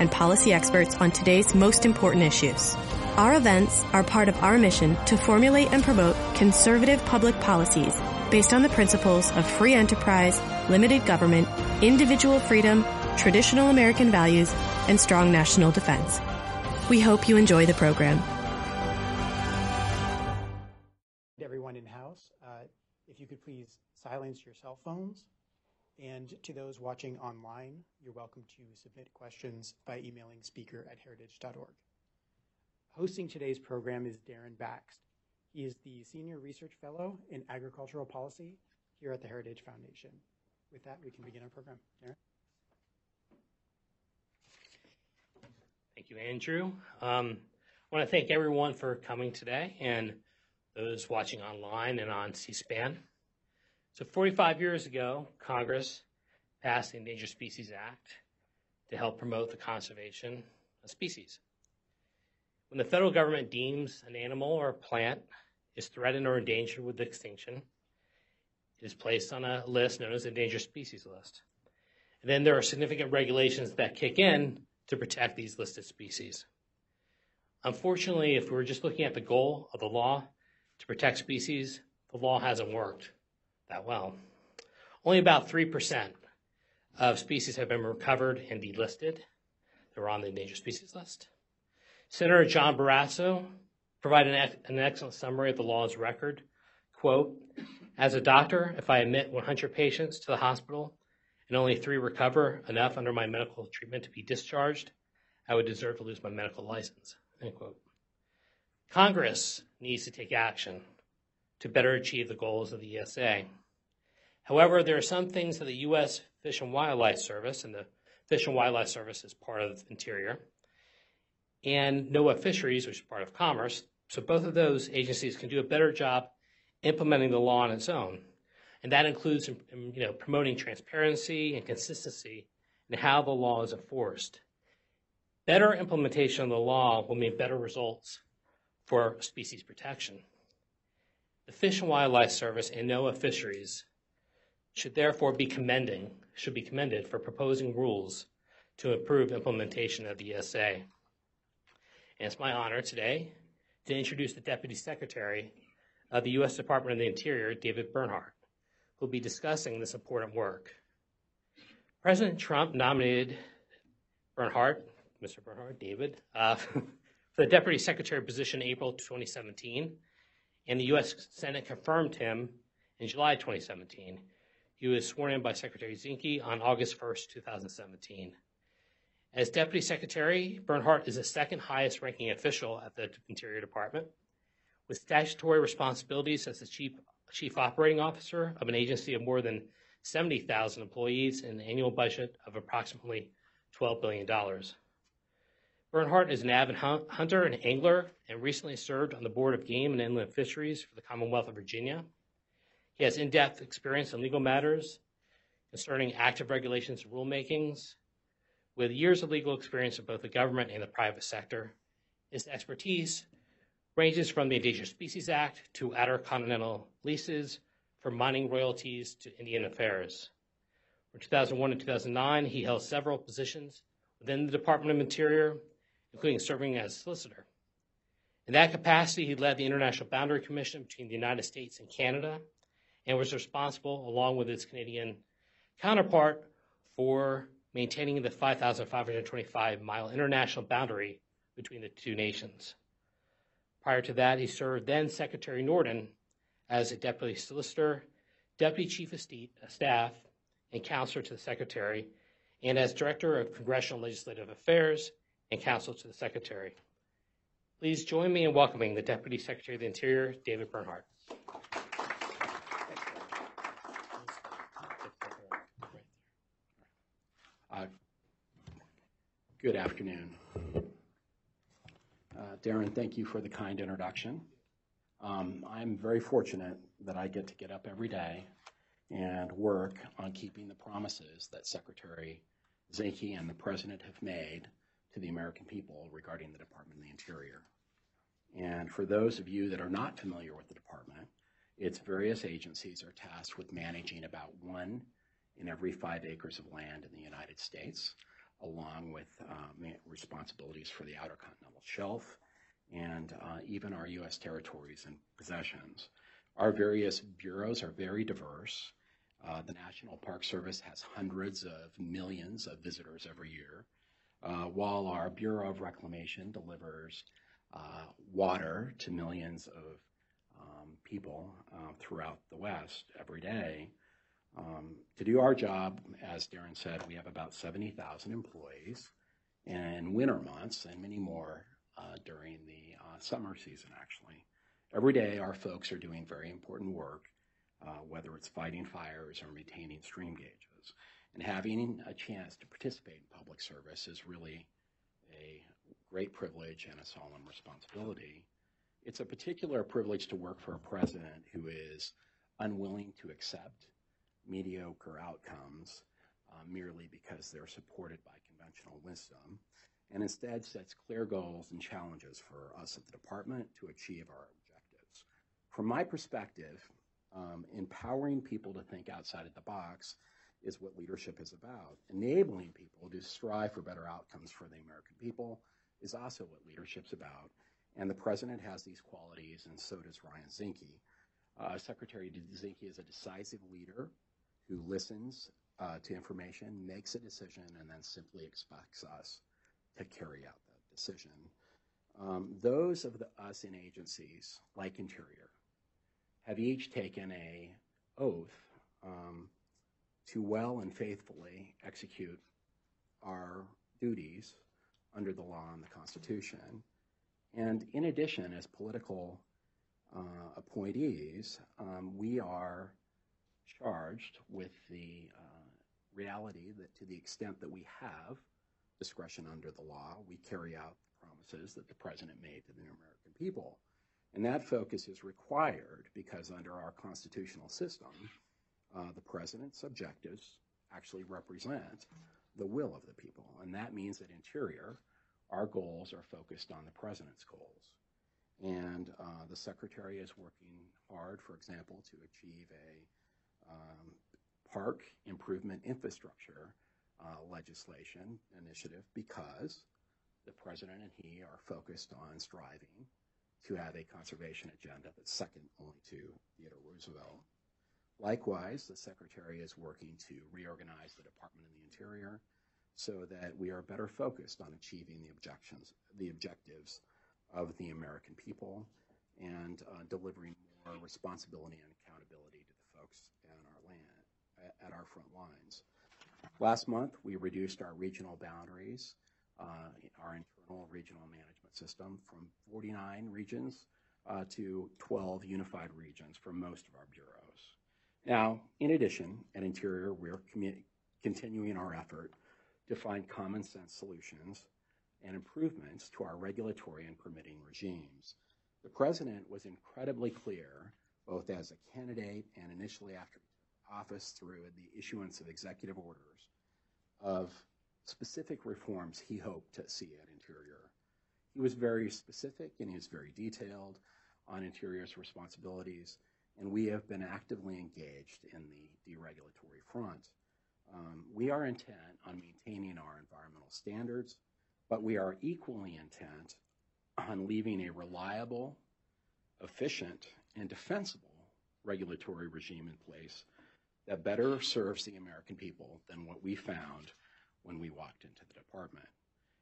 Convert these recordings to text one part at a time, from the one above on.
and policy experts on today's most important issues. Our events are part of our mission to formulate and promote conservative public policies based on the principles of free enterprise, limited government, individual freedom, traditional American values, and strong national defense. We hope you enjoy the program. Everyone in house, uh, if you could please silence your cell phones. And to those watching online, you're welcome to submit questions by emailing speaker at heritage.org. Hosting today's program is Daren Bakst. He is the Senior Research Fellow in Agricultural Policy here at the Heritage Foundation. With that, we can begin our program. Darren? Thank you, Andrew. Um, I want to thank everyone for coming today and those watching online and on C-SPAN. So 45 years ago, Congress passed the Endangered Species Act to help promote the conservation of species. When the federal government deems an animal or a plant is threatened or endangered with extinction, it is placed on a list known as the Endangered Species List. And then there are significant regulations that kick in to protect these listed species. Unfortunately, if we're just looking at the goal of the law to protect species, the law hasn't worked that well. Only about 3% of species have been recovered and delisted. They were on the endangered species list. Senator John Barrasso provided an, an excellent summary of the law's record. Quote, as a doctor, if I admit 100 patients to the hospital and only three recover enough under my medical treatment to be discharged, I would deserve to lose my medical license. End quote. Congress needs to take action to better achieve the goals of the ESA. However, there are some things that the U.S. Fish and Wildlife Service, and the Fish and Wildlife Service is part of Interior, and NOAA Fisheries, which is part of Commerce, so both of those agencies can do a better job implementing the law on its own. And that includes um, you know, promoting transparency and consistency in how the law is enforced. Better implementation of the law will mean better results for species protection. The Fish and Wildlife Service and NOAA Fisheries should therefore be commending, should be commended for proposing rules to improve implementation of the ESA. And it's my honor today to introduce the Deputy Secretary of the U.S. Department of the Interior, David Bernhardt, who will be discussing this important work. President Trump nominated Bernhardt, Mr. Bernhardt, David, uh, for the Deputy Secretary position in April 2017 and the U.S. Senate confirmed him in July 2017. He was sworn in by Secretary Zinke on August 1, 2017. As Deputy Secretary, Bernhardt is the second highest ranking official at the Interior Department, with statutory responsibilities as the Chief, Chief Operating Officer of an agency of more than 70,000 employees and an annual budget of approximately $12 billion. Bernhardt is an avid hunter and angler and recently served on the Board of Game and Inland Fisheries for the Commonwealth of Virginia. He has in-depth experience in legal matters concerning active regulations and rulemakings. With years of legal experience in both the government and the private sector, his expertise ranges from the Endangered Species Act to outer continental leases, from mining royalties to Indian affairs. From 2001 to 2009, he held several positions within the Department of Interior, including serving as solicitor. In that capacity, he led the International Boundary Commission between the United States and Canada and was responsible, along with its Canadian counterpart, for maintaining the 5,525 mile international boundary between the two nations. Prior to that, he served then Secretary Norton as a deputy solicitor, deputy chief of staff, and counselor to the secretary, and as director of congressional legislative affairs and counsel to the Secretary. Please join me in welcoming the Deputy Secretary of the Interior, David Bernhardt. Uh, Good afternoon. Uh, Daren, thank you for the kind introduction. Um, I'm very fortunate that I get to get up every day and work on keeping the promises that Secretary Zinke and the President have made to the American people regarding the Department of the Interior. And for those of you that are not familiar with the department, its various agencies are tasked with managing about one in every five acres of land in the United States, along with uh, responsibilities for the Outer Continental Shelf and uh, even our U.S. territories and possessions. Our various bureaus are very diverse. Uh, the National Park Service has hundreds of millions of visitors every year, uh, while our Bureau of Reclamation delivers uh, water to millions of um, people uh, throughout the West every day. Um, to do our job, as Daren said, we have about 70,000 employees in winter months and many more uh, during the uh, summer season, actually. Every day, our folks are doing very important work, uh, whether it's fighting fires or maintaining stream gauges. And having a chance to participate in public service is really a great privilege and a solemn responsibility. It's a particular privilege to work for a president who is unwilling to accept mediocre outcomes uh, merely because they're supported by conventional wisdom, and instead sets clear goals and challenges for us at the department to achieve our objectives. From my perspective, um, empowering people to think outside of the box is what leadership is about. Enabling people to strive for better outcomes for the American people is also what leadership's about. And the president has these qualities, and so does Ryan Zinke. Uh, Secretary Zinke is a decisive leader who listens uh, to information, makes a decision, and then simply expects us to carry out that decision. Um, those of the, us in agencies like Interior have each taken a oath um, to well and faithfully execute our duties under the law and the Constitution. And in addition, as political uh, appointees, um, we are charged with the uh, reality that to the extent that we have discretion under the law, we carry out the promises that the president made to the American people. And that focus is required because under our constitutional system, uh, the president's objectives actually represent the will of the people. And that means that Interior, our goals are focused on the president's goals. And uh, the secretary is working hard, for example, to achieve a um, park improvement infrastructure uh, legislation initiative because the president and he are focused on striving to have a conservation agenda that's second only to Theodore Roosevelt. Likewise, the Secretary is working to reorganize the Department of the Interior so that we are better focused on achieving the objections, the objectives of the American people and uh, delivering more responsibility and accountability folks our land, at our front lines. Last month, we reduced our regional boundaries, uh, our internal regional management system from 49 regions uh, to 12 unified regions for most of our bureaus. Now, in addition, at Interior, we're continuing our effort to find common sense solutions and improvements to our regulatory and permitting regimes. The President was incredibly clear, both as a candidate and initially after office through the issuance of executive orders of specific reforms he hoped to see at Interior. He was very specific and he was very detailed on Interior's responsibilities and we have been actively engaged in the deregulatory front. Um, we are intent on maintaining our environmental standards, but we are equally intent on leaving a reliable, efficient, and defensible regulatory regime in place that better serves the American people than what we found when we walked into the department.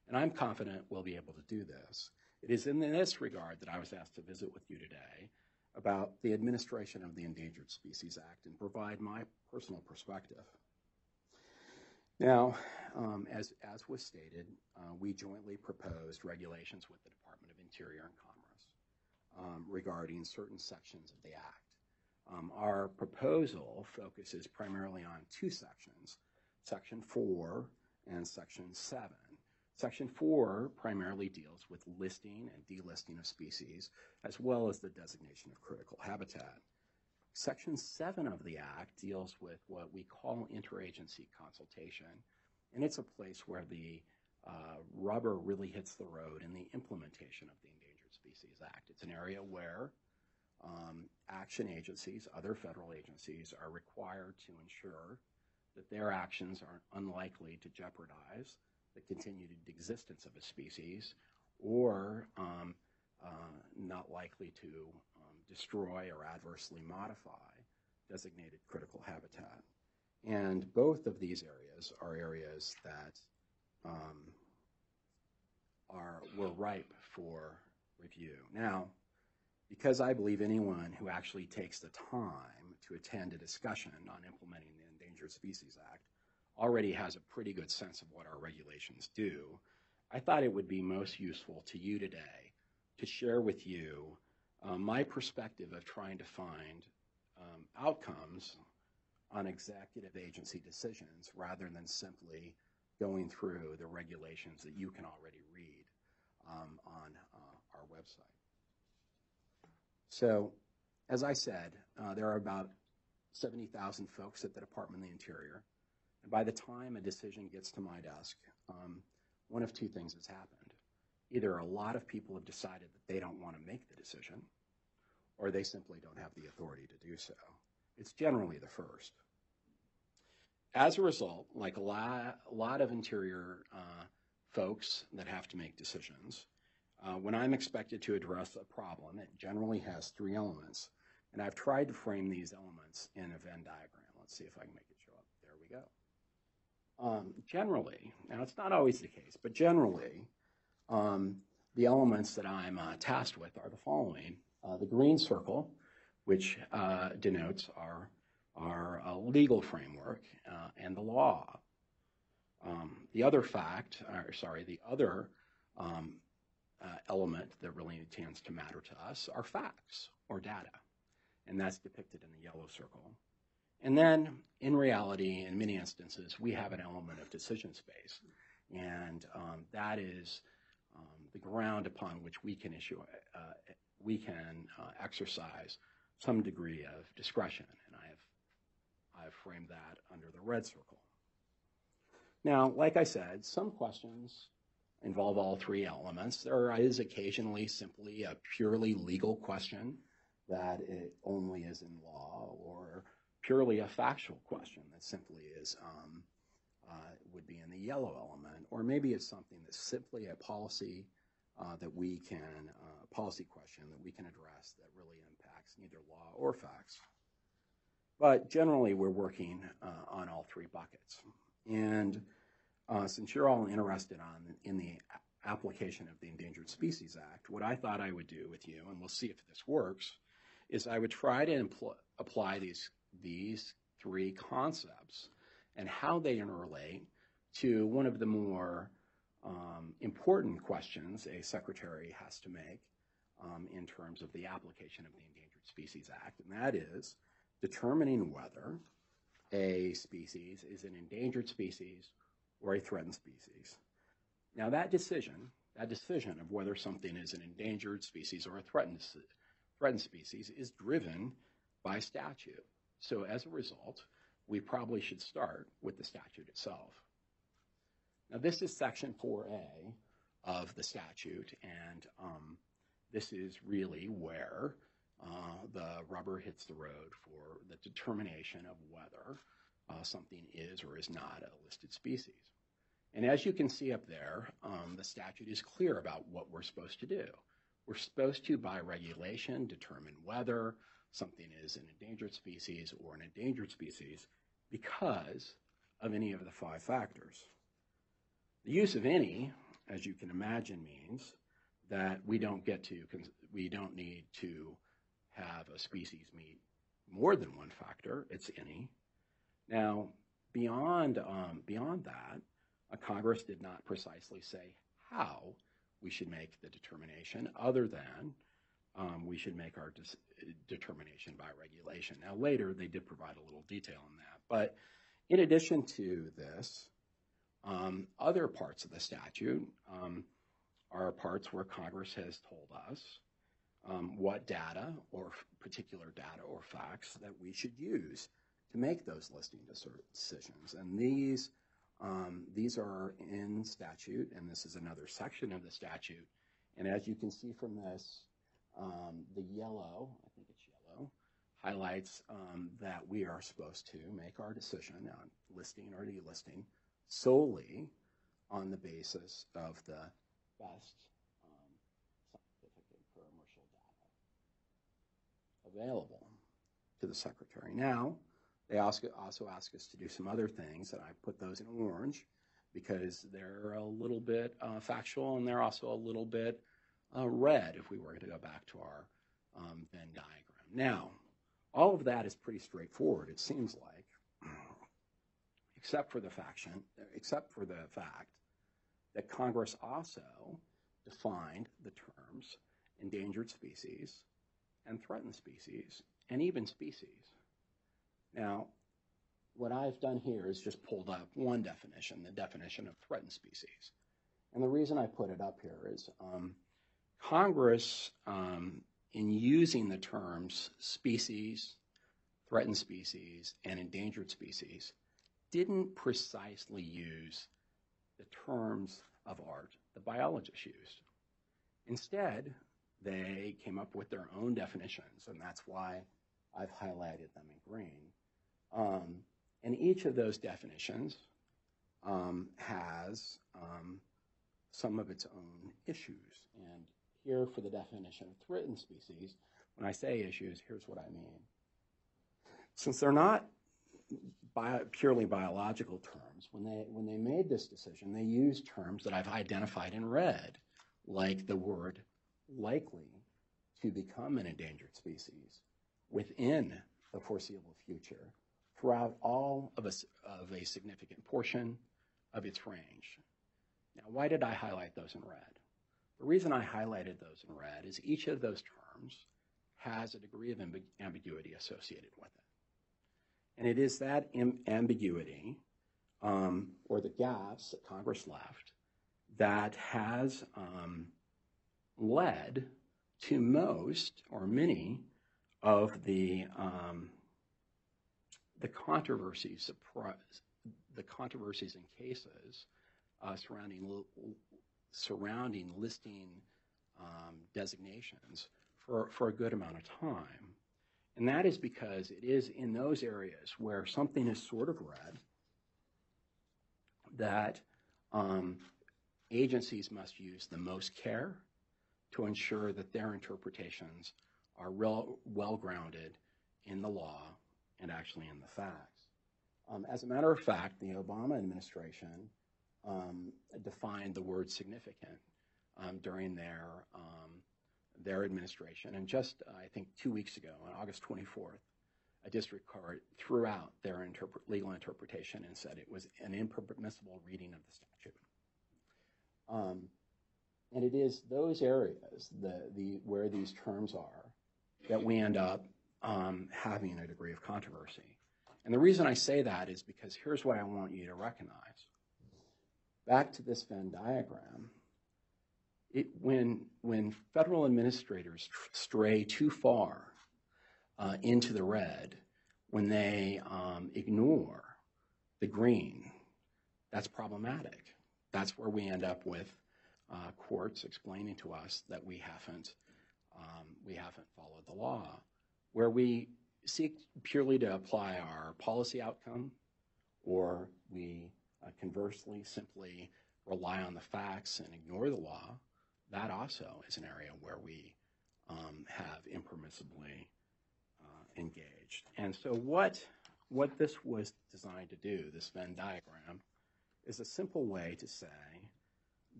And I'm confident we'll be able to do this. It is in this regard that I was asked to visit with you today about the administration of the Endangered Species Act and provide my personal perspective. Now, um, as, as was stated, uh, we jointly proposed regulations with the Department of Interior and um, regarding certain sections of the Act. Um, our proposal focuses primarily on two sections, Section 4 and Section 7. Section 4 primarily deals with listing and delisting of species, as well as the designation of critical habitat. Section 7 of the Act deals with what we call interagency consultation, and it's a place where the uh, rubber really hits the road in the implementation of the Species Act. It's an area where um, action agencies, other federal agencies, are required to ensure that their actions are unlikely to jeopardize the continued existence of a species or um, uh, not likely to um, destroy or adversely modify designated critical habitat. And both of these areas are areas that um, are were ripe for review. Now, because I believe anyone who actually takes the time to attend a discussion on implementing the Endangered Species Act already has a pretty good sense of what our regulations do, I thought it would be most useful to you today to share with you uh, my perspective of trying to find um, outcomes on executive agency decisions rather than simply going through the regulations that you can already read um, on our website. So, as I said, uh, there are about 70,000 folks at the Department of the Interior. And by the time a decision gets to my desk, um, one of two things has happened. Either a lot of people have decided that they don't want to make the decision, or they simply don't have the authority to do so. It's generally the first. As a result, like a lot, a lot of interior uh, folks that have to make decisions, uh, when I'm expected to address a problem, it generally has three elements. And I've tried to frame these elements in a Venn diagram. Let's see if I can make it show up. There we go. Um, generally, now it's not always the case, but generally, um, the elements that I'm uh, tasked with are the following. Uh, the green circle, which uh, denotes our, our uh, legal framework uh, and the law. Um, the other fact, or sorry, the other um, uh, element that really tends to matter to us are facts or data. And that's depicted in the yellow circle. And then, in reality, in many instances, we have an element of decision space. And um, that is um, the ground upon which we can issue, uh, we can uh, exercise some degree of discretion. And I have, I've framed that under the red circle. Now, like I said, some questions involve all three elements. There is occasionally simply a purely legal question that it only is in law or purely a factual question that simply is um, uh, would be in the yellow element, or maybe it's something that's simply a policy uh, that we can uh, policy question that we can address that really impacts neither law or facts. But generally, we're working uh, on all three buckets, and uh, since you're all interested on in the application of the Endangered Species Act, what I thought I would do with you, and we'll see if this works, is I would try to impl- apply these these three concepts and how they interrelate to one of the more um, important questions a secretary has to make um, in terms of the application of the Endangered Species Act, and that is determining whether a species is an endangered species or a threatened species. Now that decision, that decision of whether something is an endangered species or a threatened, threatened species is driven by statute. So as a result, we probably should start with the statute itself. Now this is section 4A of the statute, and um, this is really where uh, the rubber hits the road for the determination of whether something is or is not a listed species. And as you can see up there, um, the statute is clear about what we're supposed to do. We're supposed to, by regulation, determine whether something is an endangered species or an endangered species because of any of the five factors. The use of any, as you can imagine, means that we don't get to, we don't need to have a species meet more than one factor. It's any. Now, beyond um, beyond that, uh, Congress did not precisely say how we should make the determination, other than um, we should make our determination by regulation. Now, later they did provide a little detail on that, but in addition to this, Um, other parts of the statute um, are parts where Congress has told us um, what data or particular data or facts that we should use to make those listing decisions. And these um, these are in statute, and this is another section of the statute. And as you can see from this, um, the yellow, I think it's yellow, highlights um, that we are supposed to make our decision on listing or delisting solely on the basis of the best um, scientific and commercial data available to the secretary. Now, they also also ask us to do some other things, and I put those in orange because they're a little bit uh, factual and they're also a little bit uh, red if we were to go back to our um, Venn diagram. Now, all of that is pretty straightforward, it seems like, except for the faction, except for the fact that Congress also defined the terms endangered species and threatened species and even species. Now, what I've done here is just pulled up one definition, the definition of threatened species. And the reason I put it up here is um, Congress, um, in using the terms species, threatened species, and endangered species, didn't precisely use the terms of art the biologists used. Instead, they came up with their own definitions, and that's why I've highlighted them in green. Um, and each of those definitions um, has um, some of its own issues. And here for the definition of threatened species, when I say issues, here's what I mean. Since they're not purely biological terms, when they, when they made this decision, they used terms that I've identified in red, like the word likely to become an endangered species within the foreseeable future throughout all of a, of a significant portion of its range. Now, why did I highlight those in red? The reason I highlighted those in red is each of those terms has a degree of ambiguity associated with it. And it is that ambiguity um, or the gaps that Congress left that has um, led to most or many of the um, the controversies the controversies and cases uh, surrounding surrounding listing um, designations for, for a good amount of time. And that is because it is in those areas where something is sort of red that um, agencies must use the most care to ensure that their interpretations are well grounded in the law and actually in the facts. Um, as a matter of fact, the Obama administration um, defined the word significant um, during their um, their administration, and just uh, I think two weeks ago, on August 24th, a district court threw out their legal interpretation and said it was an impermissible reading of the statute. Um, and it is those areas, the, the, where these terms are, that we end up having a degree of controversy. And the reason I say that is because here's what I want you to recognize. Back to this Venn diagram, it, when, when federal administrators stray too far uh, into the red, when they um, ignore the green, that's problematic. That's where we end up with uh, courts explaining to us that we haven't um, we haven't followed the law where we seek purely to apply our policy outcome, or we uh, conversely simply rely on the facts and ignore the law, that also is an area where we um, have impermissibly uh, engaged. And so what, what this was designed to do, this Venn diagram, is a simple way to say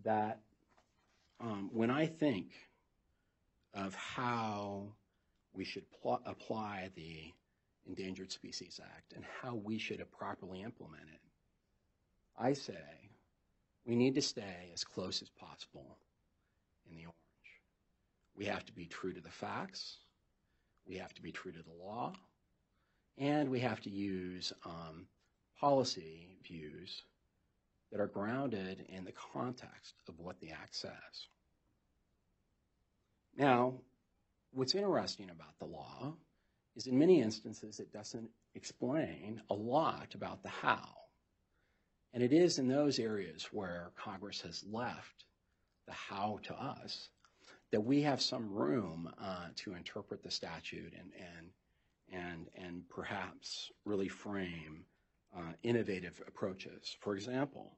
that um, when I think of how we should pl- apply the Endangered Species Act and how we should properly implement it. I say we need to stay as close as possible in the orange. We have to be true to the facts, we have to be true to the law, and we have to use um, policy views that are grounded in the context of what the Act says. Now, what's interesting about the law is in many instances it doesn't explain a lot about the how. And it is in those areas where Congress has left the how to us that we have some room uh, to interpret the statute and, and, and, and perhaps really frame uh, innovative approaches. For example,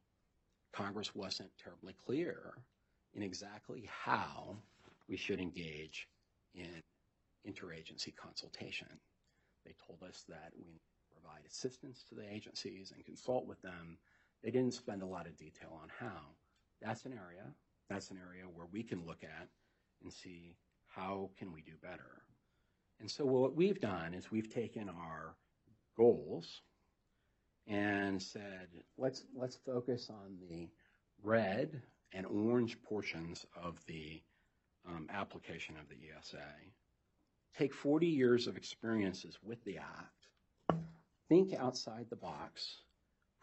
Congress wasn't terribly clear in exactly how we should engage in interagency consultation. They told us that we provide assistance to the agencies and consult with them. They didn't spend a lot of detail on how. That's an area, that's an area where we can look at and see how can we do better. And so what we've done is we've taken our goals and said, let's, let's focus on the red and orange portions of the um, application of the ESA. Take 40 years of experiences with the Act, think outside the box,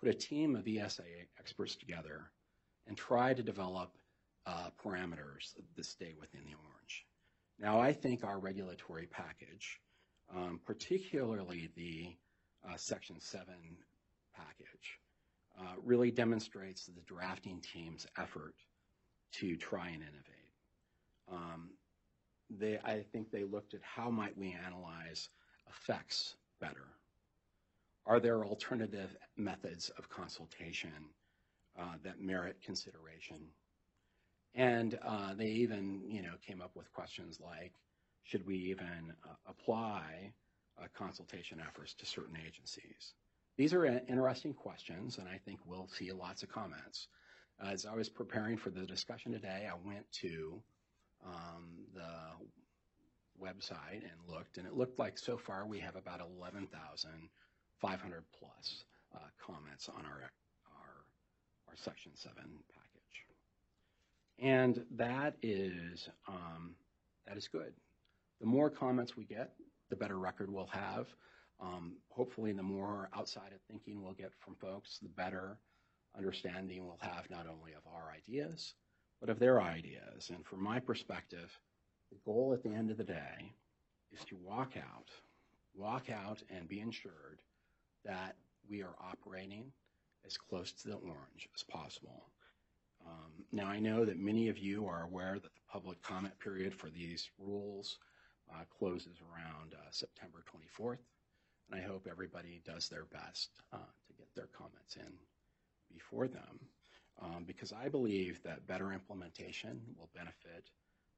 put a team of ESA experts together, and try to develop uh, parameters that stay within the orange. Now, I think our regulatory package, um, particularly the uh, Section 7 package, uh, really demonstrates the drafting team's effort to try and innovate. Um, they, I think they looked at how might we analyze effects better. Are there alternative methods of consultation uh, that merit consideration? And uh, they even, you know, came up with questions like, should we even uh, apply uh, consultation efforts to certain agencies? These are interesting questions, and I think we'll see lots of comments. As I was preparing for the discussion today, I went to um, the website and looked, and it looked like so far we have about 11,500 plus uh, comments on our, our, our Section 7 package. And that is, um, that is good. The more comments we get, the better record we'll have. Um, hopefully, the more outside of thinking we'll get from folks, the better understanding we'll have not only of our ideas, but of their ideas. And from my perspective, the goal at the end of the day is to walk out, walk out and be ensured that we are operating as close to the orange as possible. Um, now, I know that many of you are aware that the public comment period for these rules uh, closes around uh, September 24th, and I hope everybody does their best uh, to get their comments in before them Um, because I believe that better implementation will benefit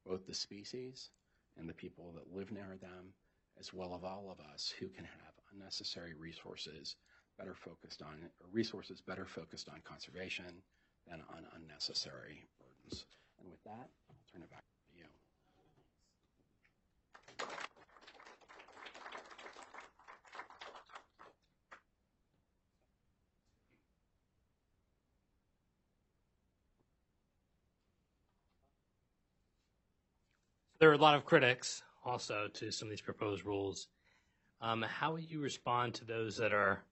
both the species and the people that live near them, as well as all of us who can have unnecessary resources better focused on resources better focused on conservation than on unnecessary burdens. And with that, I'll turn it back. There are a lot of critics also to some of these proposed rules. Um, how would you respond to those that are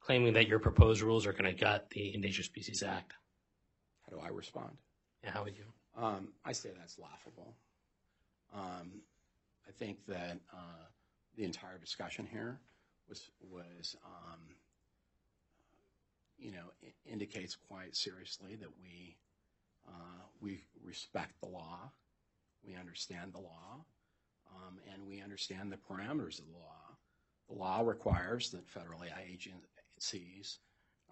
claiming that your proposed rules are going to gut the Endangered Species Act? How do I respond? Yeah, how would you? Um, I say that's laughable. Um, I think that uh, the entire discussion here was was um, you know indicates quite seriously that we uh, we respect the law we understand the law, um, and we understand the parameters of the law. The law requires that federal AI agencies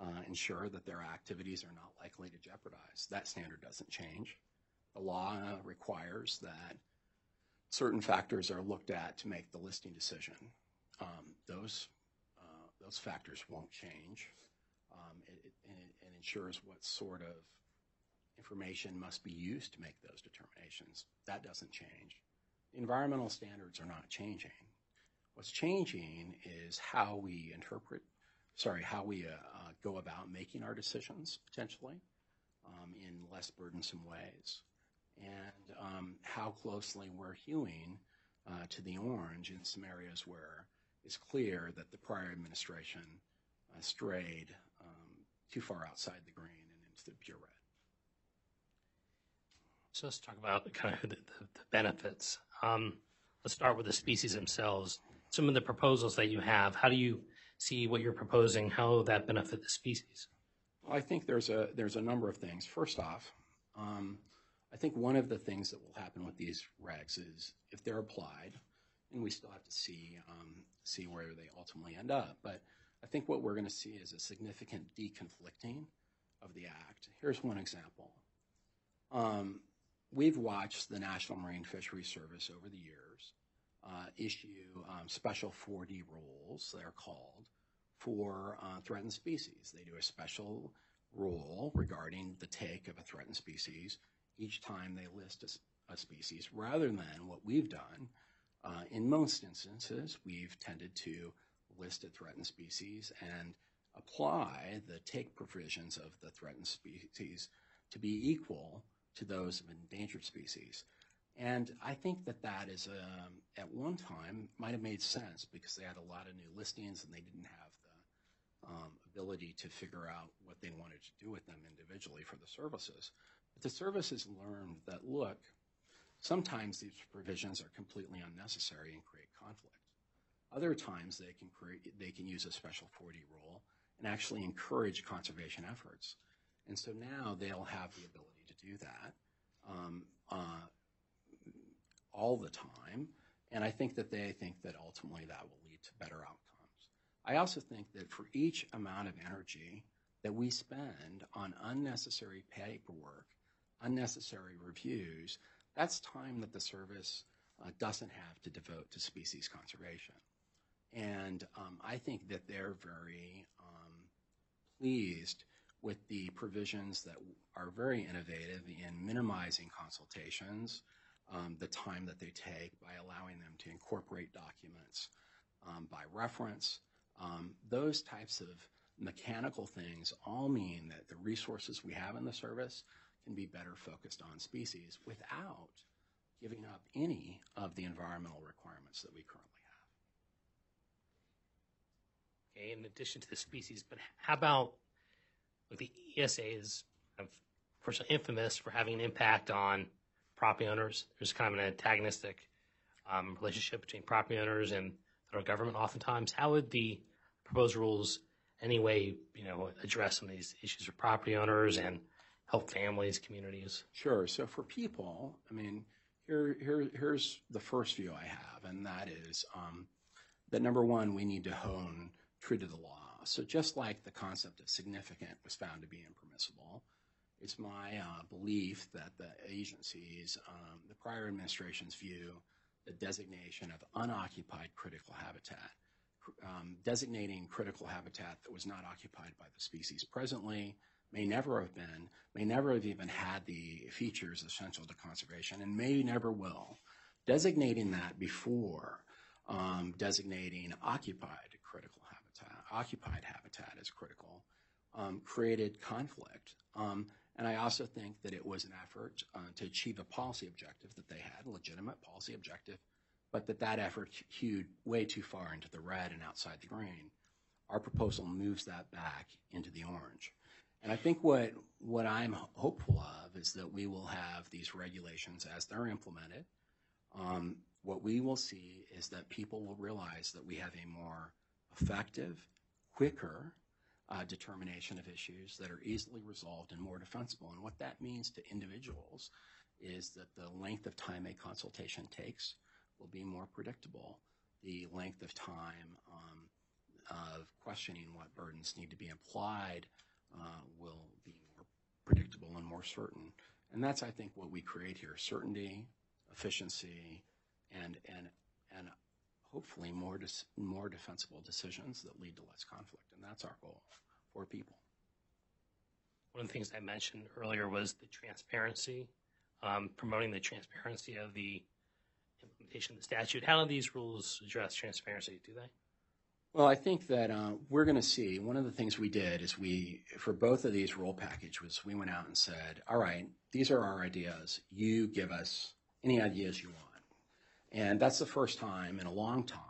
uh, ensure that their activities are not likely to jeopardize. That standard doesn't change. The law requires that certain factors are looked at to make the listing decision. Um, those uh, those factors won't change. Um, it, it, it ensures what sort of information must be used to make those determinations. That doesn't change. Environmental standards are not changing. What's changing is how we interpret, sorry, how we uh, uh, go about making our decisions potentially um, in less burdensome ways, and um, how closely we're hewing uh, to the orange in some areas where it's clear that the prior administration uh, strayed um, too far outside the green through purebred. So let's talk about kind of the, the, the benefits. Um, let's start with the species themselves. Some of the proposals that you have, how do you see what you're proposing, how that benefit the species? Well, I think there's a there's a number of things. First off, um, I think one of the things that will happen with these regs is if they're applied, and we still have to see um, see where they ultimately end up. But I think what we're going to see is a significant deconflicting of the act. Here's one example. Um, we've watched the National Marine Fisheries Service over the years uh, issue um, special 4D rules, they're called, for uh, threatened species. They do a special rule regarding the take of a threatened species each time they list a, a species, rather than what we've done. Uh, in most instances, we've tended to list a threatened species and apply the take provisions of the threatened species to be equal to those of endangered species. And I think that that is, um, at one time, might have made sense because they had a lot of new listings and they didn't have the um, ability to figure out what they wanted to do with them individually for the services. But the services learned that, look, sometimes these provisions are completely unnecessary and create conflict. Other times they can create, they can use a special 4D rule and actually encourage conservation efforts. And so now they'll have the ability to do that um, uh, all the time. And I think that they think that ultimately that will lead to better outcomes. I also think that for each amount of energy that we spend on unnecessary paperwork, unnecessary reviews, that's time that the service uh, doesn't have to devote to species conservation. And um, I think that they're very um, pleased with the provisions that are very innovative in minimizing consultations, um, the time that they take by allowing them to incorporate documents um, by reference, um, those types of mechanical things all mean that the resources we have in the service can be better focused on species without giving up any of the environmental requirements that we currently have. Okay, in addition to the species, but how about like the ESA is, of course, infamous for having an impact on property owners. There's kind of an antagonistic um, relationship between property owners and federal government oftentimes. How would the proposed rules anyway, you know, address some of these issues for property owners and help families, communities? Sure. So for people, I mean, here, here, here's the first view I have, and that is um, that number one, we need to hone true to the law. So just like the concept of significant was found to be impermissible, it's my uh, belief that the agencies, um, the prior administration's view the designation of unoccupied critical habitat, um, designating critical habitat that was not occupied by the species presently, may never have been, may never have even had the features essential to conservation, and may never will. Designating that before um, designating occupied critical occupied habitat as critical, um, created conflict. Um, and I also think that it was an effort uh, to achieve a policy objective that they had, a legitimate policy objective, but that that effort hewed way too far into the red and outside the green. Our proposal moves that back into the orange. And I think what, what I'm hopeful of is that we will have these regulations as they're implemented. Um, what we will see is that people will realize that we have a more effective, quicker, uh, determination of issues that are easily resolved and more defensible. And what that means to individuals is that the length of time a consultation takes will be more predictable. The length of time um, of questioning what burdens need to be applied uh, will be more predictable and more certain. And that's, I think, what we create here: certainty, efficiency, and and and hopefully more dis- more defensible decisions that lead to less conflict. And that's our goal for people. One of the things I mentioned earlier was the transparency, um, promoting the transparency of the implementation of the statute. How do these rules address transparency? Do they? Well, I think that uh, we're going to see. One of the things we did is we, for both of these rule package, was we went out and said, "All right, these are our ideas. You give us any ideas you want." And that's the first time in a long time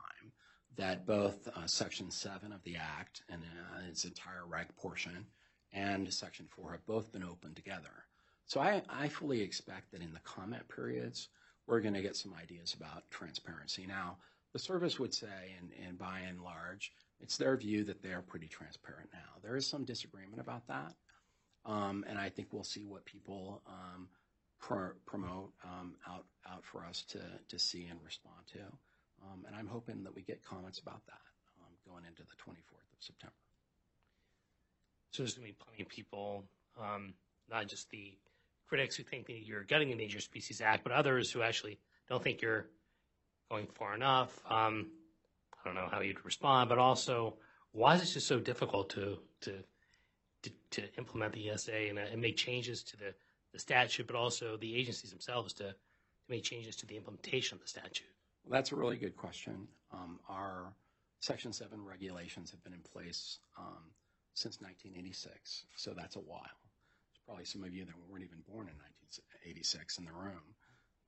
that both uh, Section 7 of the Act and uh, its entire reg portion and Section 4 have both been opened together. So I, I fully expect that in the comment periods, we're going to get some ideas about transparency. Now, the service would say, and, and by and large, it's their view that they're pretty transparent now. There is some disagreement about that. Um, and I think we'll see what people um, promote um, out out for us to to see and respond to. Um, and I'm hoping that we get comments about that um, going into the 24th of September. So there's going to be plenty of people, not just the critics who think that you're getting the Endangered Species Act, but others who actually don't think you're going far enough. Um, I don't know how you'd respond, but also, why is it just so difficult to to to, to implement the ESA and, uh, and, make changes to the, the statute, but also the agencies themselves to, make changes to the implementation of the statute? That's a really good question. Um, our Section 7 regulations have been in place um, since 1986, so that's a while. There's probably some of you that weren't even born in 1986 in the room.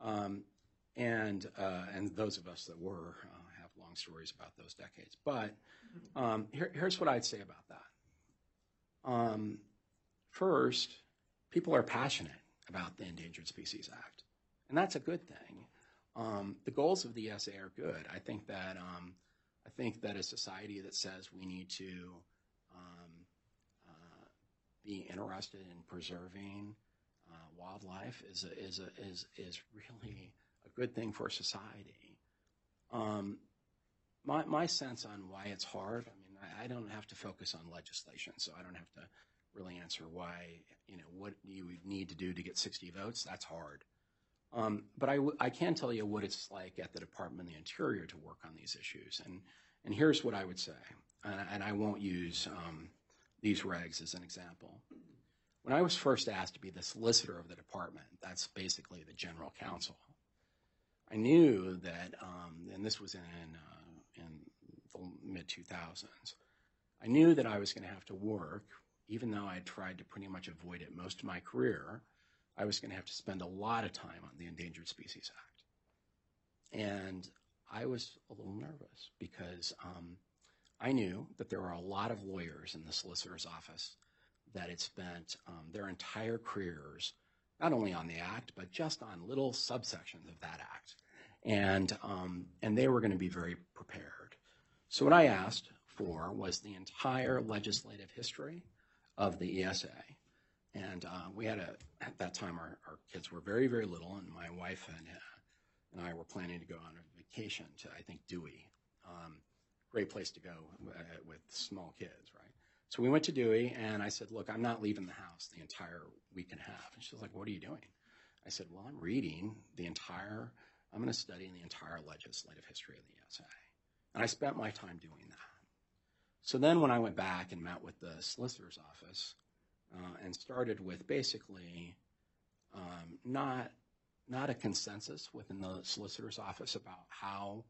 Um, and, uh, and those of us that were uh, have long stories about those decades. But um, here, here's what I'd say about that. Um, first, people are passionate about the Endangered Species Act, and that's a good thing. Um, the goals of the ESA are good. I think that um, I think that a society that says we need to um, uh, be interested in preserving uh, wildlife is a, is a, is is really a good thing for society. Um, my my sense on why it's hard. I mean, I don't have to focus on legislation, so I don't have to really answer why, you know, what you would need to do to get 60 votes. That's hard. Um, but I, w- I can tell you what it's like at the Department of the Interior to work on these issues. And, and here's what I would say, and, and I won't use um, these regs as an example. When I was first asked to be the solicitor of the department, that's basically the general counsel, I knew that, um, and this was in, uh, in the mid 2000s, I knew that I was going to have to work, even though I had tried to pretty much avoid it most of my career. I was going to have to spend a lot of time on the Endangered Species Act. And I was a little nervous because um, I knew that there were a lot of lawyers in the solicitor's office that had spent um, their entire careers not only on the act, but just on little subsections of that act. And, um, and they were going to be very prepared. So what I asked for was the entire legislative history of the ESA. And uh, we had a, at that time, our, our kids were very, very little, and my wife and, uh, and I were planning to go on a vacation to, I think, Dewey. Um, great place to go uh, with small kids, right? So we went to Dewey, and I said, Look, I'm not leaving the house the entire week and a half. And she was like, What are you doing? I said, Well, I'm reading the entire, I'm going to study the entire legislative history of the ESA. And I spent my time doing that. So then when I went back and met with the solicitor's office uh, and started with basically um, not not a consensus within the solicitor's office about how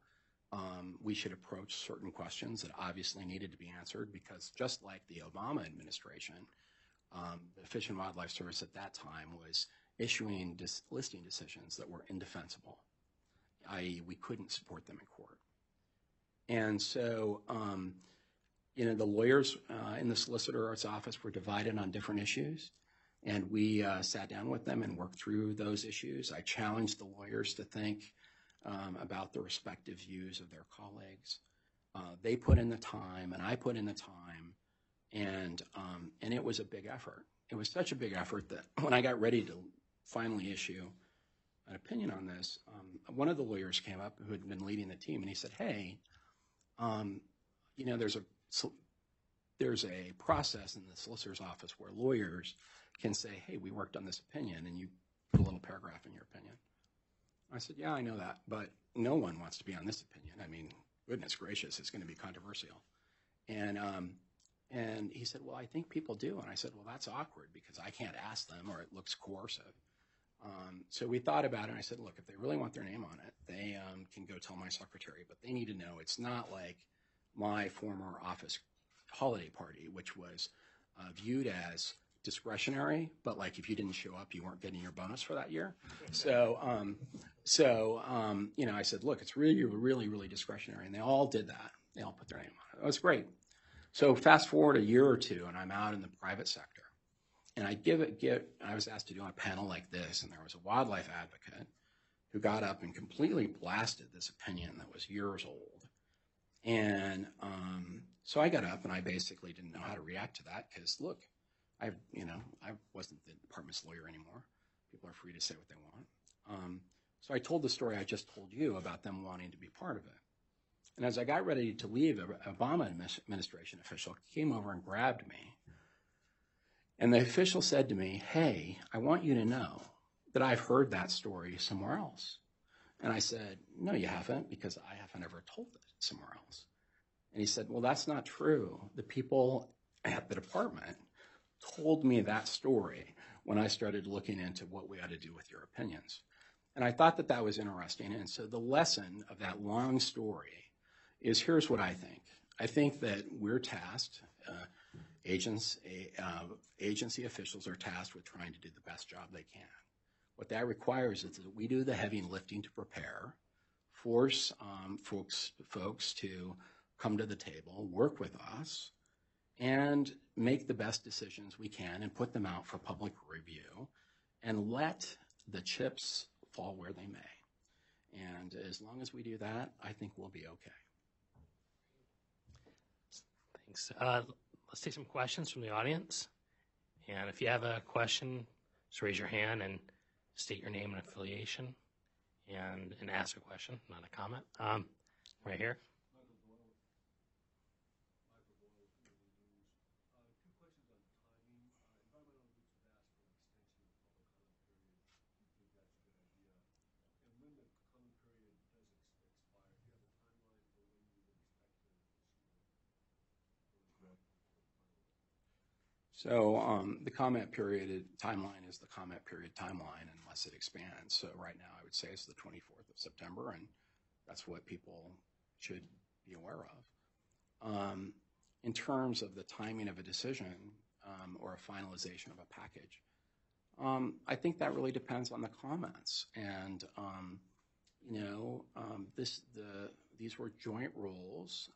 um, we should approach certain questions that obviously needed to be answered because just like the Obama administration, um, the Fish and Wildlife Service at that time was issuing dis- listing decisions that were indefensible, i.e., we couldn't support them in court. And so um, you know, the lawyers uh, in the solicitor's office were divided on different issues, and we uh, sat down with them and worked through those issues. I challenged the lawyers to think um, about the respective views of their colleagues. Uh, they put in the time, and I put in the time, and um, and it was a big effort. It was such a big effort that when I got ready to finally issue an opinion on this, um, one of the lawyers came up who had been leading the team, and he said, "Hey." Um, you know, there's a there's a process in the solicitor's office where lawyers can say, hey, we worked on this opinion, and you put a little paragraph in your opinion. I said, yeah, I know that, but no one wants to be on this opinion. I mean, goodness gracious, it's going to be controversial. And, um, and he said, well, I think people do. And I said, well, that's awkward because I can't ask them or it looks coercive. Um, so we thought about it, and I said, look, if they really want their name on it, they um, can go tell my secretary, but they need to know it's not like – my former office holiday party, which was uh, viewed as discretionary, but like if you didn't show up, you weren't getting your bonus for that year. So, um, so um, you know, I said, look, it's really, really, really discretionary, and they all did that. They all put their name on it. It was great. So fast forward a year or two, and I'm out in the private sector, and I give it get. I was asked to do a panel like this, and there was a wildlife advocate who got up and completely blasted this opinion that was years old. And um, so I got up and I basically didn't know how to react to that because look, I you know I wasn't the department's lawyer anymore. People are free to say what they want. Um, so I told the story I just told you about them wanting to be part of it. And as I got ready to leave, an Obama administration official came over and grabbed me. And the official said to me, Hey, I want you to know that I've heard that story somewhere else. And I said, No, you haven't, because I haven't ever told it somewhere else. And he said, Well, that's not true. The people at the department told me that story when I started looking into what we ought to do with your opinions. And I thought that that was interesting. And so the lesson of that long story is here's what I think. I think that we're tasked, uh, agents, uh, agency officials are tasked with trying to do the best job they can. What that requires is that we do the heavy lifting to prepare, force um, folks, folks to come to the table, work with us, and make the best decisions we can and put them out for public review and let the chips fall where they may. And as long as we do that, I think we'll be okay. Thanks. Uh, let's take some questions from the audience. And if you have a question, just raise your hand and state your name and affiliation and, and ask a question, not a comment. Um, right here. So um, the comment period timeline is the comment period timeline unless it expands. So right now, I would say it's the 24th of September, and that's what people should be aware of. Um, in terms of the timing of a decision um, or a finalization of a package, um, I think that really depends on the comments. And um, you know, um, this the these were joint rules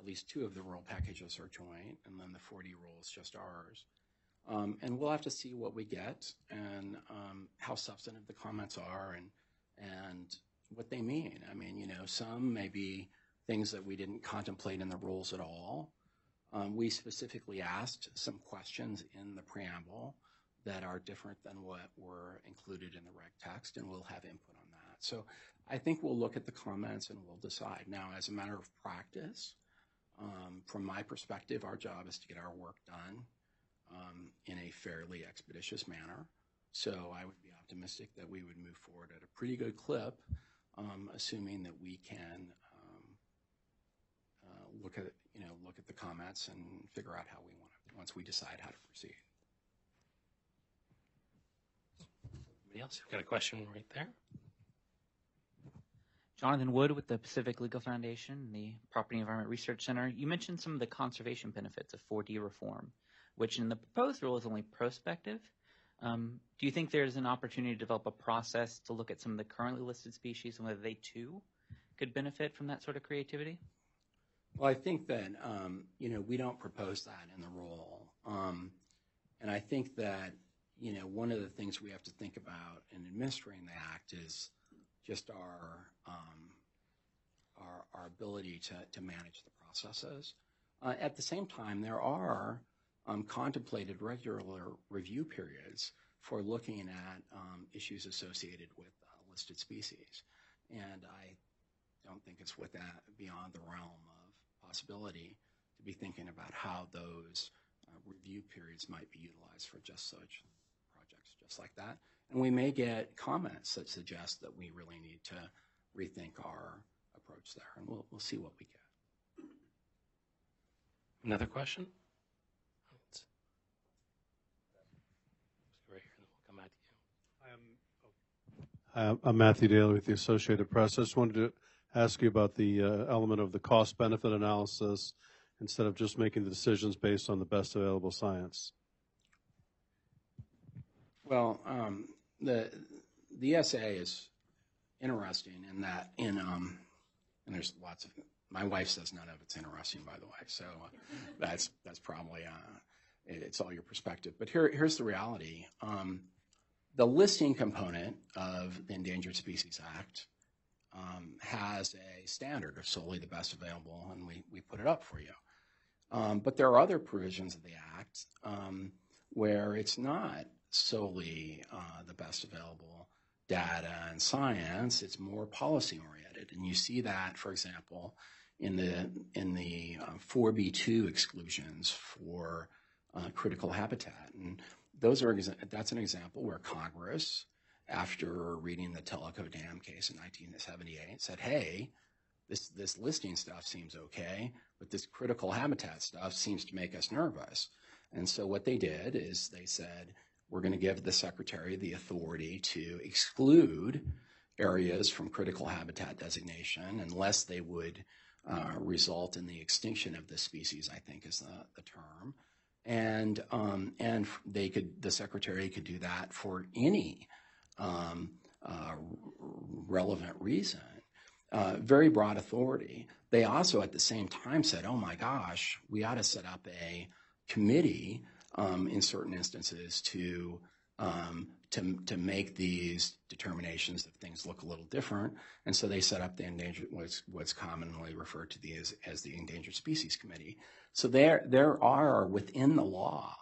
at least two of the rule packages are joint, and then the 40 rule is just ours. Um, and we'll have to see what we get and um, how substantive the comments are and and what they mean. I mean, you know, some may be things that we didn't contemplate in the rules at all. Um, we specifically asked some questions in the preamble that are different than what were included in the reg text, and we'll have input on that. So I think we'll look at the comments and we'll decide. Now, as a matter of practice, um, from my perspective, our job is to get our work done um, in a fairly expeditious manner. So I would be optimistic that we would move forward at a pretty good clip, um, assuming that we can uh, look at you know look at the comments and figure out how we want to once we decide how to proceed. Anybody else? You've got a question right there. Jonathan Wood with the Pacific Legal Foundation, the Property Environment Research Center. You mentioned some of the conservation benefits of 4D reform, which in the proposed rule is only prospective. Um, do you think there's an opportunity to develop a process to look at some of the currently listed species and whether they too could benefit from that sort of creativity? Well, I think that um, you know we don't propose that in the rule, um, and I think that you know one of the things we have to think about in administering the act is just our um, ability to, manage the processes. Uh, at the same time, there are um, contemplated regular review periods for looking at um, issues associated with uh, listed species. And I don't think it's beyond the realm of possibility to be thinking about how those uh, review periods might be utilized for just such projects, just like that. And we may get comments that suggest that we really need to rethink our approach there, and we'll, we'll see what we get. Another question? Right here, and then we'll come back to you. I'm Matthew Daly with the Associated Press. I just wanted to ask you about the uh, element of the cost benefit analysis instead of just making the decisions based on the best available science. Well, um, the the ESA is interesting in that in um, and there's lots of My wife says none of it's interesting, by the way. So that's that's probably uh, it's all your perspective. But here here's the reality. Um, the listing component of the Endangered Species Act um, has a standard of solely the best available, and we, we put it up for you. Um, but there are other provisions of the Act um, where it's not solely uh, the best available data and science, it's more policy oriented. And you see that, for example, in the, in the uh, 4B2 exclusions for uh, critical habitat. And those are, that's an example where Congress after reading the Tellico Dam case in 1978 said, hey, this, this listing stuff seems okay, but this critical habitat stuff seems to make us nervous. And so what they did is they said, we're going to give the secretary the authority to exclude areas from critical habitat designation unless they would uh, result in the extinction of the species, I think is the, the term. And, um, and they could, the secretary could do that for any um, uh, relevant reason, uh, very broad authority. They also at the same time said, oh my gosh, we ought to set up a committee in certain instances to um, to, to make these determinations if things look a little different. And so they set up the endangered, what's, what's commonly referred to the, as, as the Endangered Species Committee. So there, there are within the law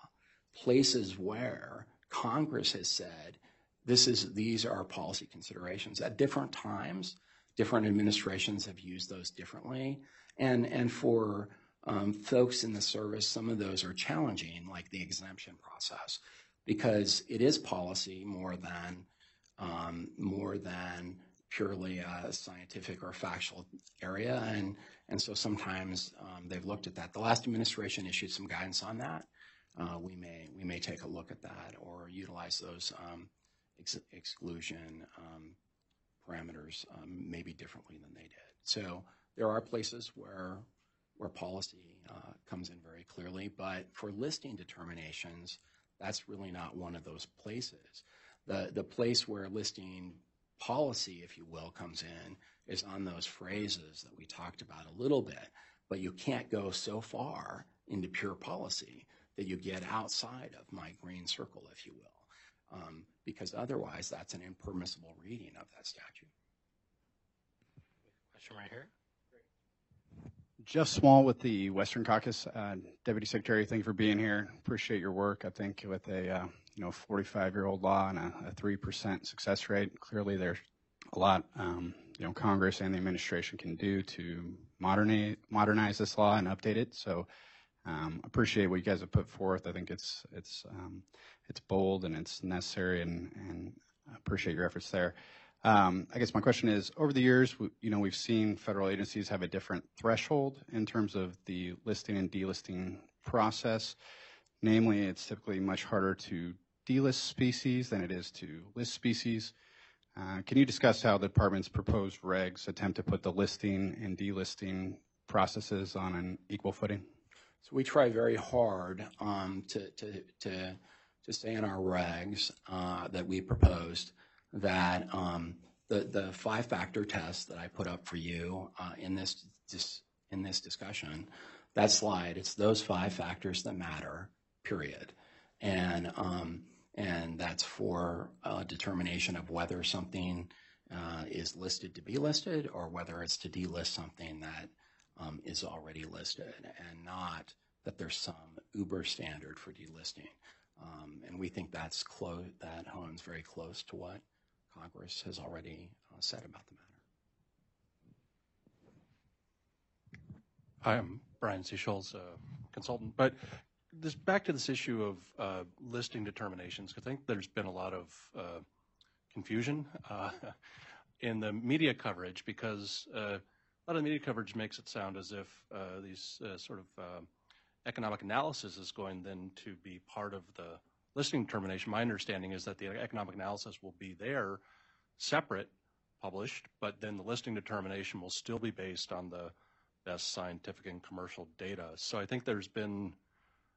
places where Congress has said, this is, these are policy considerations. At different times, different administrations have used those differently. And, and for um, folks in the service, some of those are challenging, like the exemption process, because it is policy more than, um, more than purely a scientific or factual area. And, and so sometimes um, they've looked at that. The last administration issued some guidance on that. Uh, we may we may take a look at that or utilize those um, ex- exclusion um, parameters um, maybe differently than they did. So there are places where where policy uh, comes in very clearly, but for listing determinations, that's really not one of those places. The the place where listing policy, if you will, comes in is on those phrases that we talked about a little bit, but you can't go so far into pure policy that you get outside of my green circle, if you will um, because otherwise that's an impermissible reading of that statute. Question right here. Jeff Small with the Western Caucus. Uh, Deputy Secretary, thank you for being here. Appreciate your work. I think with a uh, you know 45-year-old law and a, 3% success rate, clearly there's a lot um, you know Congress and the administration can do to modernize modernize this law and update it. So um, appreciate what you guys have put forth. I think it's it's um, it's bold and it's necessary, and, and appreciate your efforts there. Um, I guess my question is, over the years, you know, we've seen federal agencies have a different threshold in terms of the listing and delisting process. Namely, it's typically much harder to delist species than it is to list species. Uh, can you discuss how the department's proposed regs attempt to put the listing and delisting processes on an equal footing? So we try very hard um, to, to, to to say in our regs uh, that we proposed that um, the, five-factor test that I put up for you uh, in this, this in this discussion, that slide, it's those five factors that matter, period. And um, and that's for determination of whether something uh, is listed to be listed or whether it's to delist something that um, is already listed and not that there's some uber standard for delisting. And we think that's close, that hones very close to what Congress has already uh, said about the matter. Hi, I'm Brian Seasholes, a consultant. But this, back to this issue of uh, listing determinations, because I think there's been a lot of uh, confusion uh, in the media coverage because uh, a lot of the media coverage makes it sound as if these sort of economic analysis is going then to be part of the listing determination. My understanding is that the economic analysis will be there separate, published, but then the listing determination will still be based on the best scientific and commercial data. So I think there's been,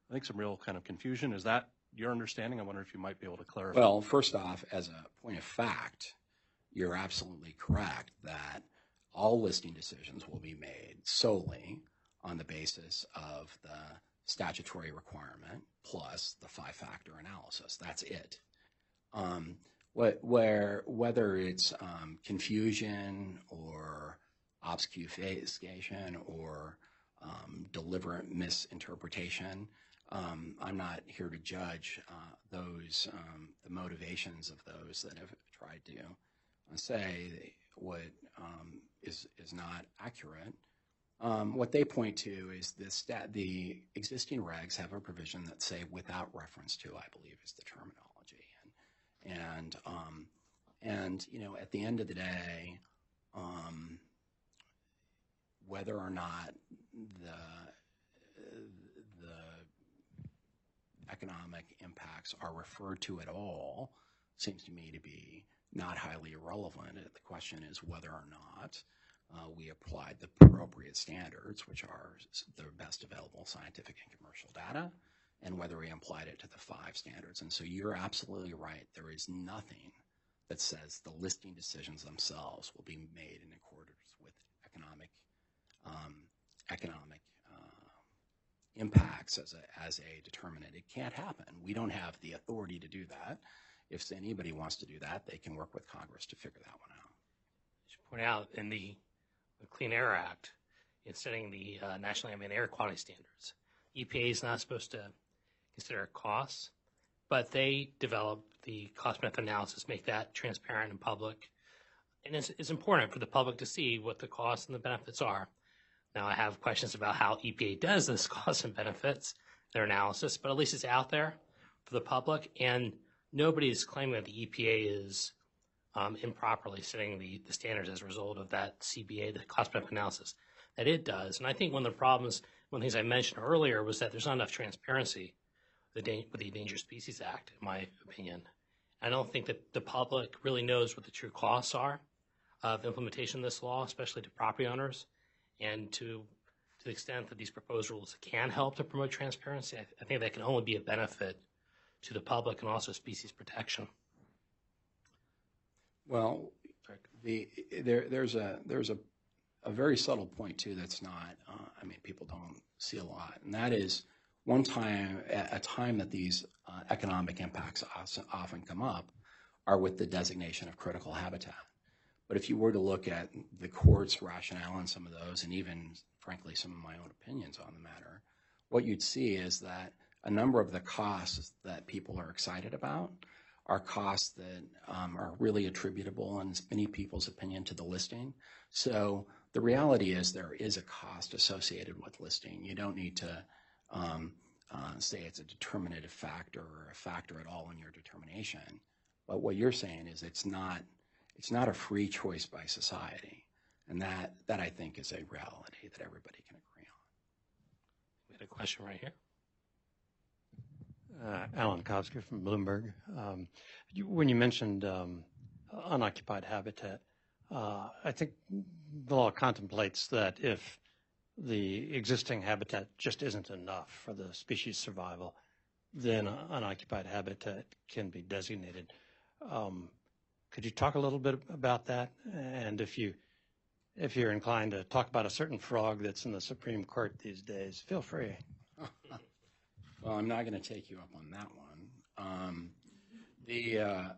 I think, some real kind of confusion. Is that your understanding? I wonder if you might be able to clarify. Well, first off, as a point of fact, you're absolutely correct that all listing decisions will be made solely on the basis of the statutory requirement plus the five-factor analysis. That's it. Um, where, whether it's um, confusion or obfuscation or um, deliberate misinterpretation, I'm not here to judge uh, those, the motivations of those that have tried to uh, say what is is not accurate. Um, what they point to is the existing regs have a provision that say without reference to, I believe, is the terminology, and um, you know, at the end of the day, um, whether or not the economic impacts are referred to at all seems to me to be not highly irrelevant. The question is whether or not we applied the appropriate standards, which are the best available scientific and commercial data, and whether we applied it to the five standards. And so you're absolutely right. There is nothing that says the listing decisions themselves will be made in accordance with economic um, economic uh, impacts as a as a determinant. It can't happen. We don't have the authority to do that. If anybody wants to do that, they can work with Congress to figure that one out. I should point out in the the Clean Air Act in setting the uh, National Ambient Air Quality Standards. EPA is not supposed to consider costs, but they develop the cost benefit analysis, make that transparent and public. And it's, it's important for the public to see what the costs and the benefits are. Now, I have questions about how EPA does this costs and benefits, their analysis, but at least it's out there for the public. And nobody is claiming that the EPA is Um, improperly setting the, standards as a result of that CBA, the cost benefit analysis, that it does. And I think one of the problems, one of the things I mentioned earlier was that there's not enough transparency with the, Endangered Species Act, in my opinion. I don't think that the public really knows what the true costs are of implementation of this law, especially to property owners. And to, to the extent that these proposed rules can help to promote transparency, I, I think that can only be a benefit to the public and also species protection. Well, the, there, there's a very subtle point too that's not uh, I mean people don't see a lot, and that is one time a time that these uh, economic impacts often come up are with the designation of critical habitat. But if you were to look at the court's rationale on some of those, and even frankly some of my own opinions on the matter, what you'd see is that a number of the costs that people are excited about are costs that um, are really attributable, in many people's opinion, to the listing. So the reality is there is a cost associated with listing. You don't need to um, uh, say it's a determinative factor or a factor at all in your determination. But what you're saying is it's not it's not a free choice by society, and that that I think is a reality that everybody can agree on. We had a question right here. Uh, Alan Kovski from Bloomberg. Um, when you mentioned um, unoccupied habitat, uh, I think the law contemplates that if the existing habitat just isn't enough for the species survival, then unoccupied habitat can be designated. Um, could you talk a little bit about that? And if you if you're inclined to talk about a certain frog that's in the Supreme Court these days, feel free. Well, I'm not going to take you up on that one. Um, the uh,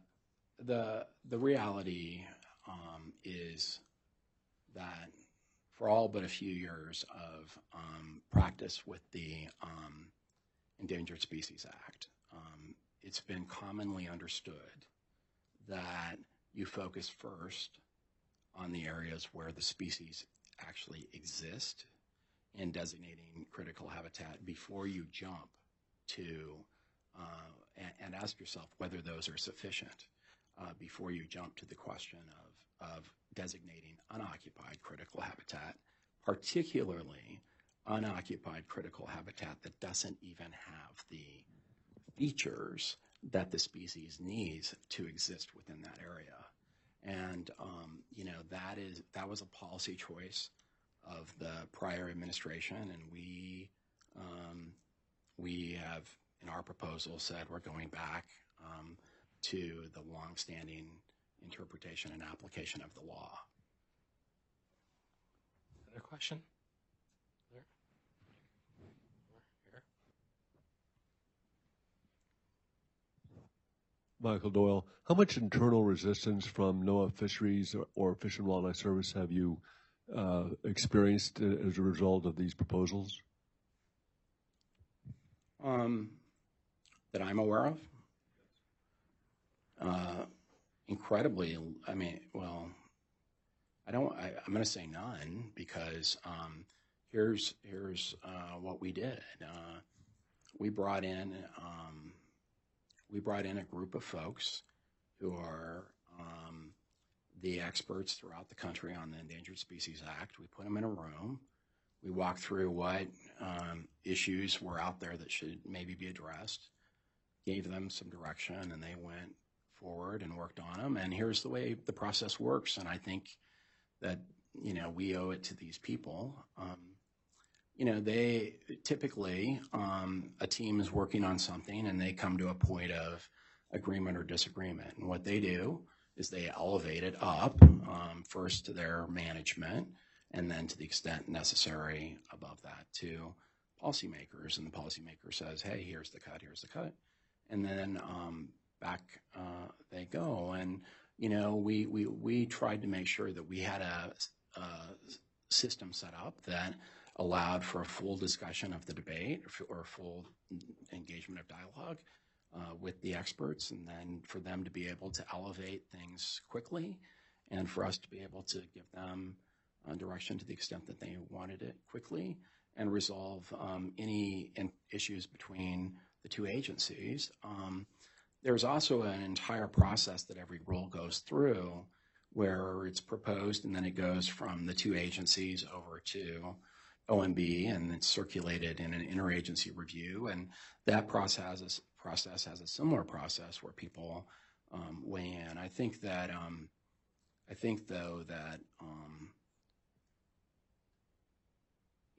the the reality um, is that for all but a few years of um, practice with the um, Endangered Species Act, um, it's been commonly understood that you focus first on the areas where the species actually exist in designating critical habitat before you jump to uh, and, ask yourself whether those are sufficient uh, before you jump to the question of, of designating unoccupied critical habitat, particularly unoccupied critical habitat that doesn't even have the features that the species needs to exist within that area. And um, you know that is that was a policy choice of the prior administration, and we um, we have, in our proposal, said we're going back um, to the longstanding interpretation and application of the law. Another question? There? Here? Michael Doyle, how much internal resistance from NOAA Fisheries or, or Fish and Wildlife Service have you uh, experienced as a result of these proposals? Um, that I'm aware of. Uh, incredibly, I mean, well, I don't. I, am going to say none because um, here's here's uh, what we did. Uh, we brought in um, we brought in a group of folks who are um, the experts throughout the country on the Endangered Species Act. We put them in a room. We walked through what um, issues were out there that should maybe be addressed, gave them some direction, and they went forward and worked on them. And here's the way the process works. And I think that you know we owe it to these people. Um, you know, they typically um, a team is working on something and they come to a point of agreement or disagreement. And what they do is they elevate it up um, first to their management and then to the extent necessary above that to policymakers. And the policymaker says, hey, here's the cut, here's the cut. And then um, back uh, they go. And, you know, we, we, we tried to make sure that we had a, a system set up that allowed for a full discussion of the debate or, or full engagement of dialogue uh, with the experts, and then for them to be able to elevate things quickly, and for us to be able to give them direction to the extent that they wanted it quickly, and resolve um, any in- issues between the two agencies. Um, there's also an entire process that every rule goes through where it's proposed and then it goes from the two agencies over to OMB and it's circulated in an interagency review. And that process, process has a similar process where people um, weigh in. I think that, um, I think though that, um,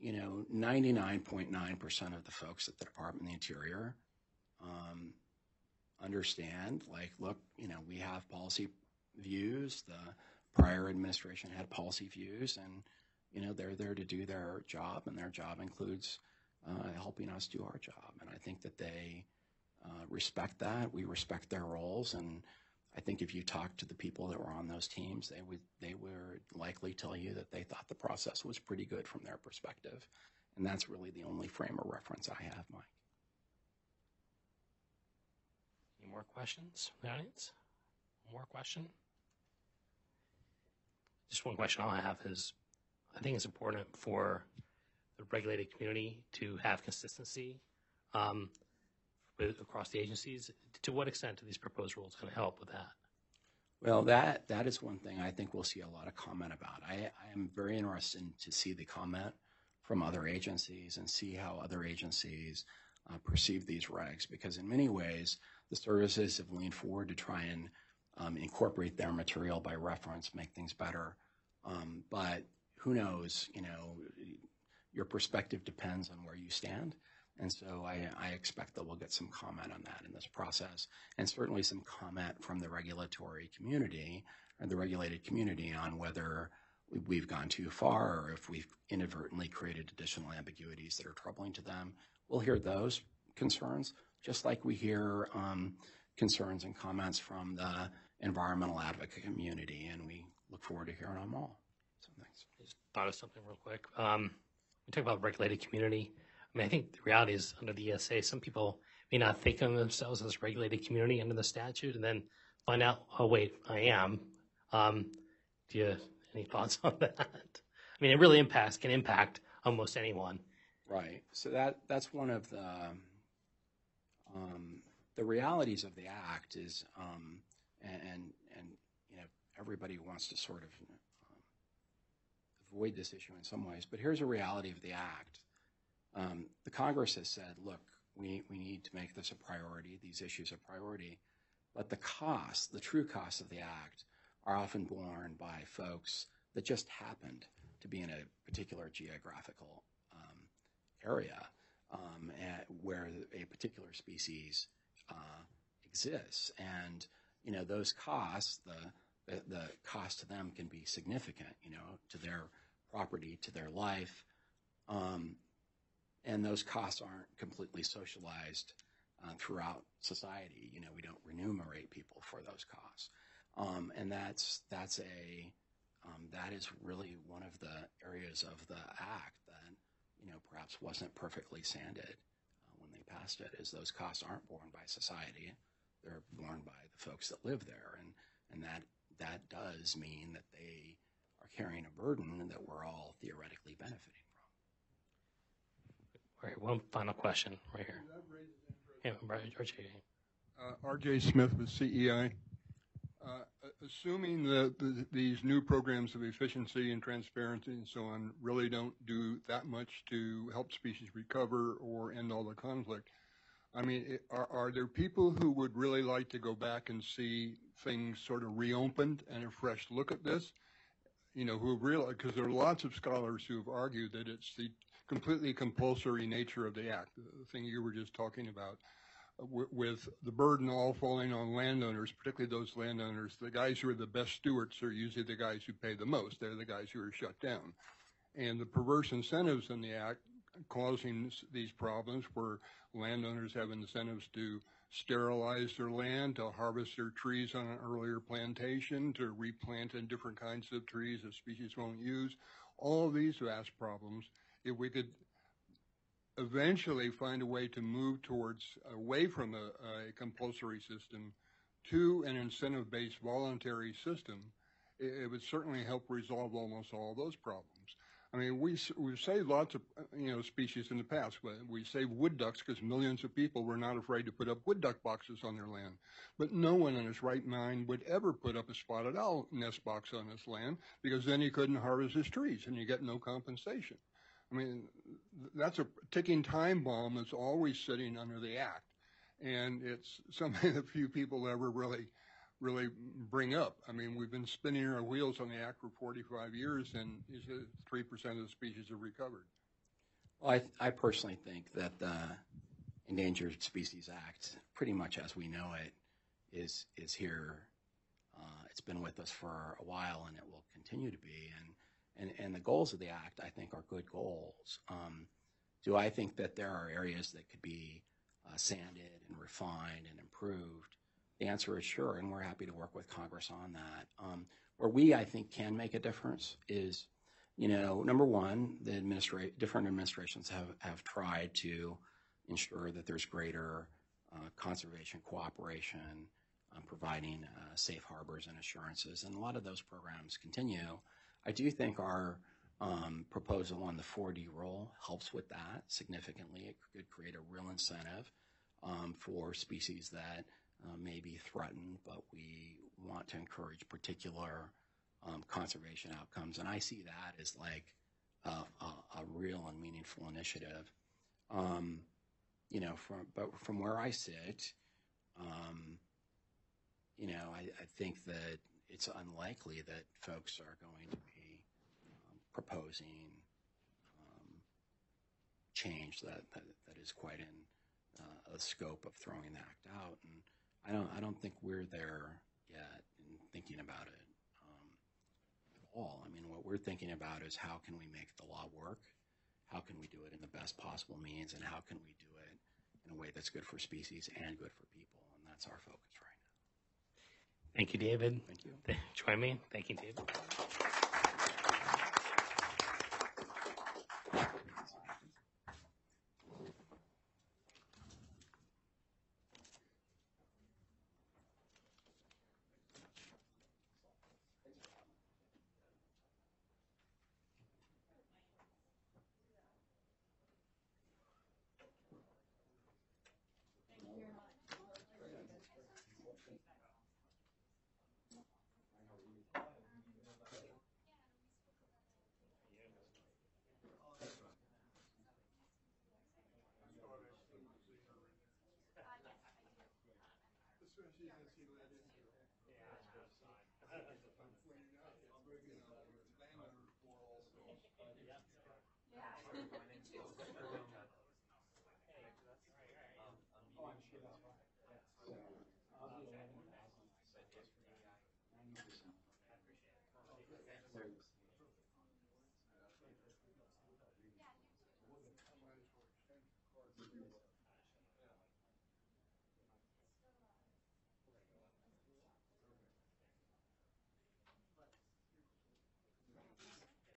you know, 99.9% of the folks at the Department of the Interior um, understand, like, look, you know, we have policy views. The prior administration had policy views, and you know they're there to do their job, and their job includes uh, helping us do our job. And I think that they uh, respect that. We respect their roles, and I think if you talk to the people that were on those teams, they would they would likely tell you that they thought the process was pretty good from their perspective, and that's really the only frame of reference I have, Mike. Any more questions from the audience? One more question? Just one question I have is, I think it's important for the regulated community to have consistency um, with, across the agencies. To what extent are these proposed rules going to help with that? Well, that that is one thing I think we'll see a lot of comment about. I, I am very interested to see the comment from other agencies and see how other agencies uh, perceive these regs, because in many ways the services have leaned forward to try and um, incorporate their material by reference, make things better. Um, but who knows? You know, your perspective depends on where you stand. And so I, I, expect that we'll get some comment on that in this process, and certainly some comment from the regulatory community and the regulated community on whether we've gone too far or if we've inadvertently created additional ambiguities that are troubling to them. We'll hear those concerns, just like we hear um, concerns and comments from the environmental advocate community, and we look forward to hearing them all. So thanks. Just thought of something real quick. Um, we talk about regulated community. I mean, I think the reality is under the ESA, some people may not think of themselves as a regulated community under the statute, and then find out, oh wait, I am. Um, do you any thoughts on that? I mean, it really impacts can impact almost anyone. Right. So that that's one of the um, the realities of the act is, um, and, and, and you know, everybody wants to sort of um, avoid this issue in some ways. But here's a reality of the act: um, the Congress has said, look, we we need to make this a priority. These issues a priority, but the costs, the true costs of the act, are often borne by folks that just happened to be in a particular geographical um, area um, where a particular species uh, exists. And, you know, those costs, the, the, the cost to them can be significant, you know, to their property to their life. Um, and those costs aren't completely socialized uh, throughout society. You know, we don't remunerate people for those costs. Um, and that's, that's a, um, that is really one of the areas of the act that, you know, perhaps wasn't perfectly sanded uh, when they passed it, is those costs aren't borne by society. They're borne by the folks that live there. And, and that, that does mean that they are carrying a burden that we're all theoretically benefiting. All right, one final question right here. RJ. Uh, RJ Smith with CEI. Uh, assuming that the, these new programs of efficiency and transparency and so on really don't do that much to help species recover or end all the conflict, I mean, it, are, are there people who would really like to go back and see things sort of reopened and a fresh look at this? You know, who realize, because there are lots of scholars who have argued that it's the completely compulsory nature of the act, the thing you were just talking about uh, with the burden all falling on landowners, particularly those landowners. The guys who are the best stewards are usually the guys who pay the most. They're the guys who are shut down. And the perverse incentives in the act causing these problems where landowners have incentives to sterilize their land, to harvest their trees on an earlier plantation, to replant in different kinds of trees that species won't use. All of these vast problems, if we could eventually find a way to move towards away from a, a compulsory system to an incentive-based voluntary system, it, it, would certainly help resolve almost all those problems. I mean, we, we've saved lots of, you know, species in the past. We saved wood ducks because millions of people were not afraid to put up wood duck boxes on their land. But no one in his right mind would ever put up a spotted owl nest box on his land because then he couldn't harvest his trees and you get no compensation. I mean, that's a ticking time bomb that's always sitting under the act. And it's something that few people ever really, really bring up. I mean, we've been spinning our wheels on the act for 45 years, and 3% of the species have recovered. Well, I, I personally think that the Endangered Species Act, pretty much as we know it, is is here. Uh, it's been with us for a while, and it will continue to be. And and, the goals of the act, I think, are good goals. Um, do I think that there are areas that could be uh, sanded and refined and improved? The answer is sure, and we're happy to work with Congress on that. Um, where we, I think, can make a difference is, you know, number one, the administra- different administrations have, have tried to ensure that there's greater uh, conservation cooperation, um, providing uh, safe harbors and assurances, and a lot of those programs continue. I do think our um, proposal on the 4D rule helps with that significantly. It could create a real incentive um, for species that uh, may be threatened, but we want to encourage particular um, conservation outcomes. And I see that as like a, a, a real and meaningful initiative. Um, you know, from but from where I sit, um, you know, I, I think that it's unlikely that folks are going to be proposing um, change that, that, that is quite in uh, a scope of throwing the act out. And I don't, I don't think we're there yet in thinking about it um, at all. I mean, what we're thinking about is how can we make the law work? How can we do it in the best possible means? And how can we do it in a way that's good for species and good for people? And that's our focus right now. Thank you, David. Thank you. Join me. Thank you, David. Especially as he led into it. Yeah,